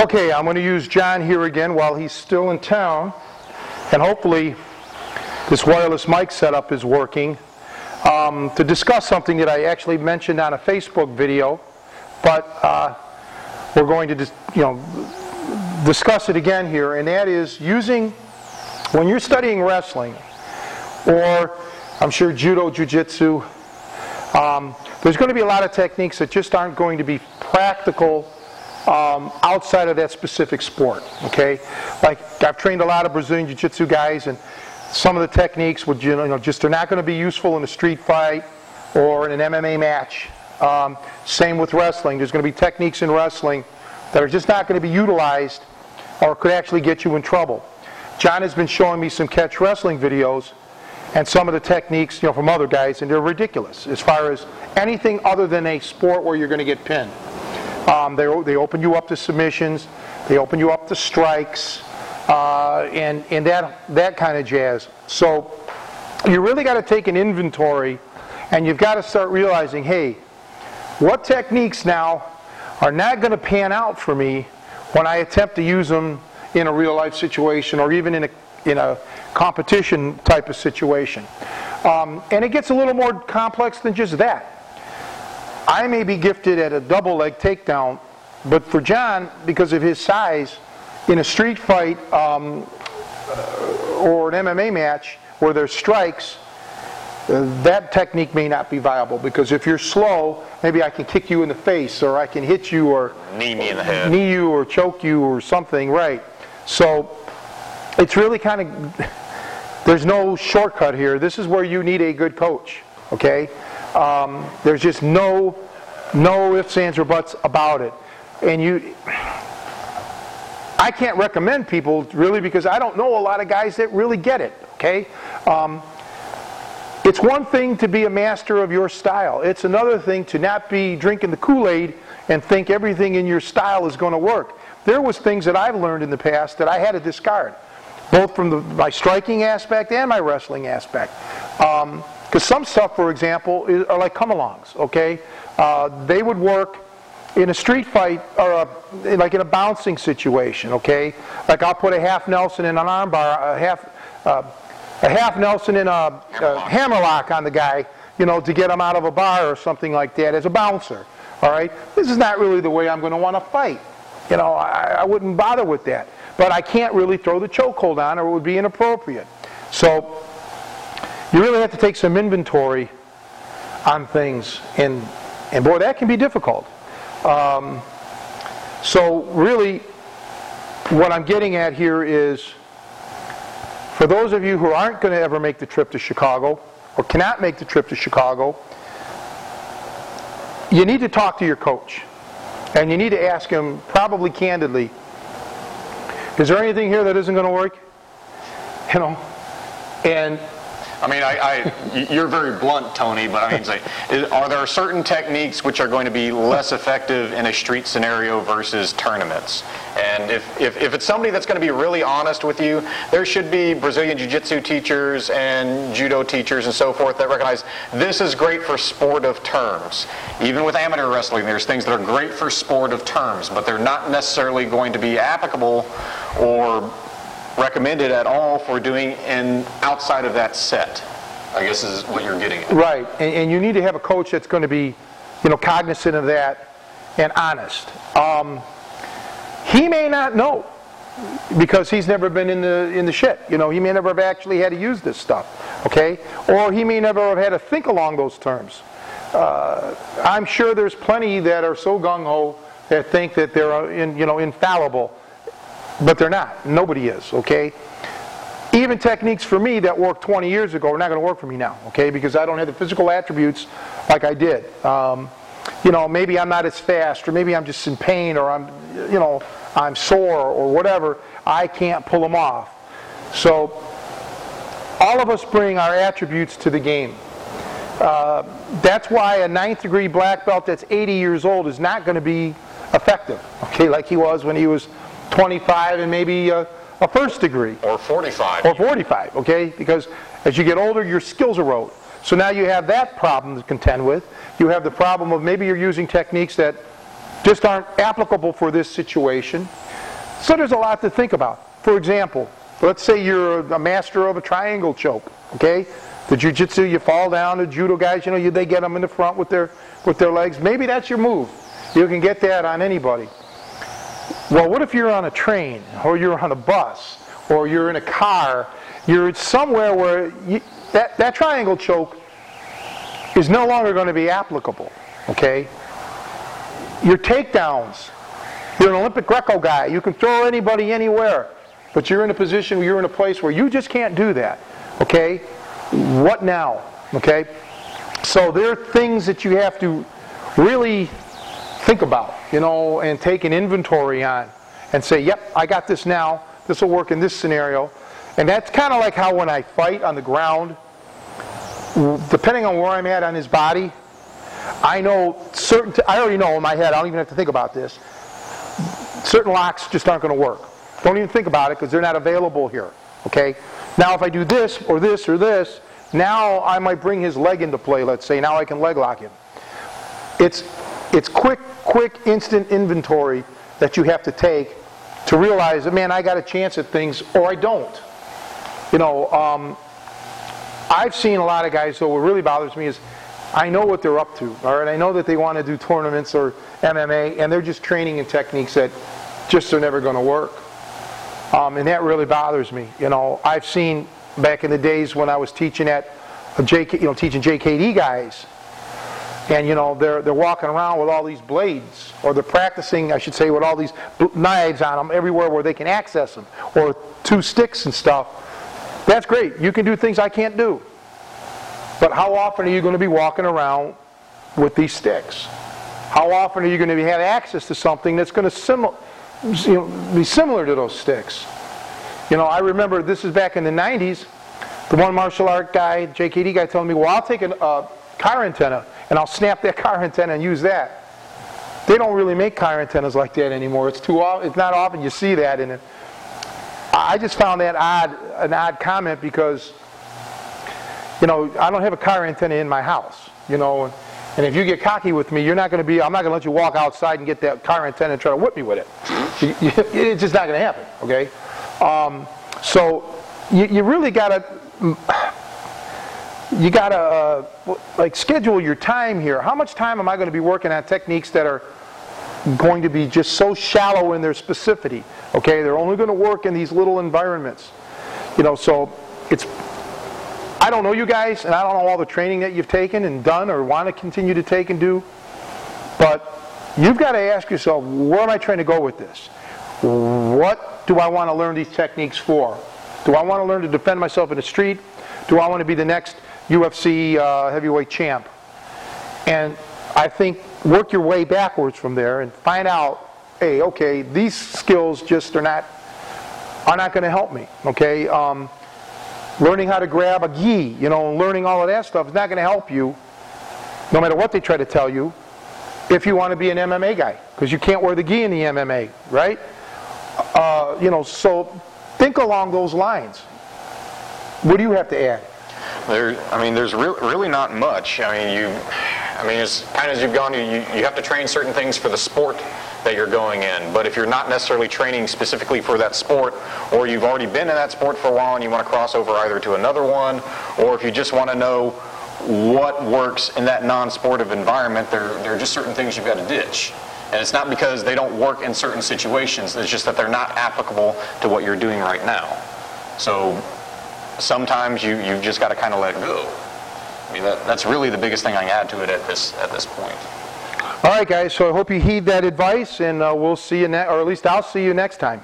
Okay, I'm going to use John here again while he's still in town, and hopefully this wireless mic setup is working, um, to discuss something that I actually mentioned on a Facebook video, but uh, we're going to you know discuss it again here, and that is using when you're studying wrestling, or I'm sure judo, jujitsu. Um, there's going to be a lot of techniques that just aren't going to be practical um, outside of that specific sport. Okay, like I've trained a lot of Brazilian Jiu-Jitsu guys, and some of the techniques would you know just they're not going to be useful in a street fight or in an MMA match. Um, same with wrestling. There's going to be techniques in wrestling that are just not going to be utilized or could actually get you in trouble. John has been showing me some catch wrestling videos and some of the techniques you know from other guys, and they're ridiculous as far as anything other than a sport where you're going to get pinned. Um, they, they open you up to submissions, they open you up to strikes, uh, and, and that, that kind of jazz. So you really got to take an inventory and you've got to start realizing hey, what techniques now are not going to pan out for me when I attempt to use them in a real life situation or even in a, in a competition type of situation. Um, and it gets a little more complex than just that. I may be gifted at a double leg takedown, but for John, because of his size, in a street fight um, or an MMA match where there's strikes, uh, that technique may not be viable because if you're slow, maybe I can kick you in the face or I can hit you or knee me in the head, knee you or choke you or something, right? So it's really kind of there's no shortcut here. This is where you need a good coach, okay? Um, there's just no, no ifs, ands, or buts about it. And you, I can't recommend people really because I don't know a lot of guys that really get it. Okay, um, it's one thing to be a master of your style. It's another thing to not be drinking the Kool-Aid and think everything in your style is going to work. There was things that I've learned in the past that I had to discard, both from the, my striking aspect and my wrestling aspect. Um, because some stuff, for example, is, are like come-alongs. Okay, uh, they would work in a street fight or a, like in a bouncing situation. Okay, like I'll put a half Nelson in an armbar, a half uh, a half Nelson in a, a hammerlock on the guy, you know, to get him out of a bar or something like that as a bouncer. All right, this is not really the way I'm going to want to fight. You know, I, I wouldn't bother with that. But I can't really throw the chokehold on, or it would be inappropriate. So you really have to take some inventory on things, and and boy, that can be difficult. Um, so really, what I'm getting at here is, for those of you who aren't going to ever make the trip to Chicago or cannot make the trip to Chicago, you need to talk to your coach, and you need to ask him probably candidly. Is there anything here that isn't going to work? You know, and I mean, I, I, you're very blunt, Tony, but I mean, say, are there certain techniques which are going to be less effective in a street scenario versus tournaments? And if, if, if it's somebody that's going to be really honest with you, there should be Brazilian Jiu-Jitsu teachers and Judo teachers and so forth that recognize this is great for sport of terms. Even with amateur wrestling, there's things that are great for sport of terms, but they're not necessarily going to be applicable or recommended at all for doing in outside of that set. I guess is what you're getting at. Right, and, and you need to have a coach that's going to be, you know, cognizant of that and honest. Um, he may not know because he's never been in the in the shit. You know, he may never have actually had to use this stuff. Okay, or he may never have had to think along those terms. Uh, I'm sure there's plenty that are so gung ho that think that they're in, you know infallible but they're not. Nobody is, okay? Even techniques for me that worked 20 years ago are not going to work for me now, okay? Because I don't have the physical attributes like I did. Um, you know, maybe I'm not as fast, or maybe I'm just in pain, or I'm, you know, I'm sore, or whatever. I can't pull them off. So, all of us bring our attributes to the game. Uh, that's why a ninth degree black belt that's 80 years old is not going to be effective, okay, like he was when he was 25 and maybe a, a first degree. Or 45. Or 45, okay? Because as you get older, your skills erode. So now you have that problem to contend with. You have the problem of maybe you're using techniques that just aren't applicable for this situation. So there's a lot to think about. For example, let's say you're a master of a triangle choke, okay? The jiu-jitsu, you fall down, the judo guys, you know, you, they get them in the front with their, with their legs. Maybe that's your move. You can get that on anybody. Well, what if you're on a train, or you're on a bus, or you're in a car, you're somewhere where you, that, that triangle choke is no longer going to be applicable, okay? Your takedowns, you're an Olympic Greco guy, you can throw anybody anywhere, but you're in a position you're in a place where you just can't do that, okay? What now, okay? So there are things that you have to really think about, you know, and take an inventory on and say, yep, I got this now. This will work in this scenario. And that's kind of like how when I fight on the ground, depending on where I'm at on his body, I know certain, I already know in my head, I don't even have to think about this. Certain locks just aren't going to work. Don't even think about it because they're not available here. Okay? Now if I do this or this or this, now I might bring his leg into play, let's say. Now I can leg lock him. It's, it's quick, quick, instant inventory that you have to take to realize that, man, I got a chance at things or I don't. You know, um, I've seen a lot of guys, though, what really bothers me is I know what they're up to, all right? I know that they want to do tournaments or MMA, and they're just training in techniques that just are never going to work. Um, and that really bothers me. You know, I've seen back in the days when I was teaching at JK, you know, teaching JKD guys, and you know they're they're walking around with all these blades, or they're practicing, I should say, with all these knives on them everywhere where they can access them, or two sticks and stuff. That's great. You can do things I can't do. But how often are you going to be walking around with these sticks? How often are you going to have access to something that's going to simil- you know, be similar to those sticks? You know, I remember this is back in the 90s. The one martial art guy, JKD guy, telling me, "Well, I'll take a uh, car antenna and I'll snap that car antenna and use that." They don't really make car antennas like that anymore. It's too. It's not often you see that in it. I just found that odd, an odd comment because, you know, I don't have a car antenna in my house, you know, and if you get cocky with me, you're not going to be, I'm not going to let you walk outside and get that car antenna and try to whip me with it. it's just not going to happen, okay? Um, so you, you really got to, you got to, uh, like, schedule your time here. How much time am I going to be working on techniques that are going to be just so shallow in their specificity. Okay, they're only going to work in these little environments. You know, so it's. I don't know you guys, and I don't know all the training that you've taken and done or want to continue to take and do, but you've got to ask yourself, where am I trying to go with this? What do I want to learn these techniques for? Do I want to learn to defend myself in the street? Do I want to be the next UFC uh, heavyweight champ? And I think work your way backwards from there and find out, hey, okay, these skills just are not are not going to help me. Okay, um, learning how to grab a gi, you know, learning all of that stuff is not going to help you, no matter what they try to tell you, if you want to be an MMA guy, because you can't wear the gi in the MMA, right? Uh, you know, so think along those lines. What do you have to add? There, I mean, there's re- really not much. I mean, you I mean, as kind as you've gone, you, you have to train certain things for the sport that you're going in. But if you're not necessarily training specifically for that sport, or you've already been in that sport for a while and you want to cross over either to another one, or if you just want to know what works in that non-sportive environment, there, there are just certain things you've got to ditch. And it's not because they don't work in certain situations, it's just that they're not applicable to what you're doing right now. So sometimes you, you've just got to kind of let go. I mean, that, that's really the biggest thing I can add to it at this at this point. All right, guys. So I hope you heed that advice, and uh, we'll see you next, or at least I'll see you next time.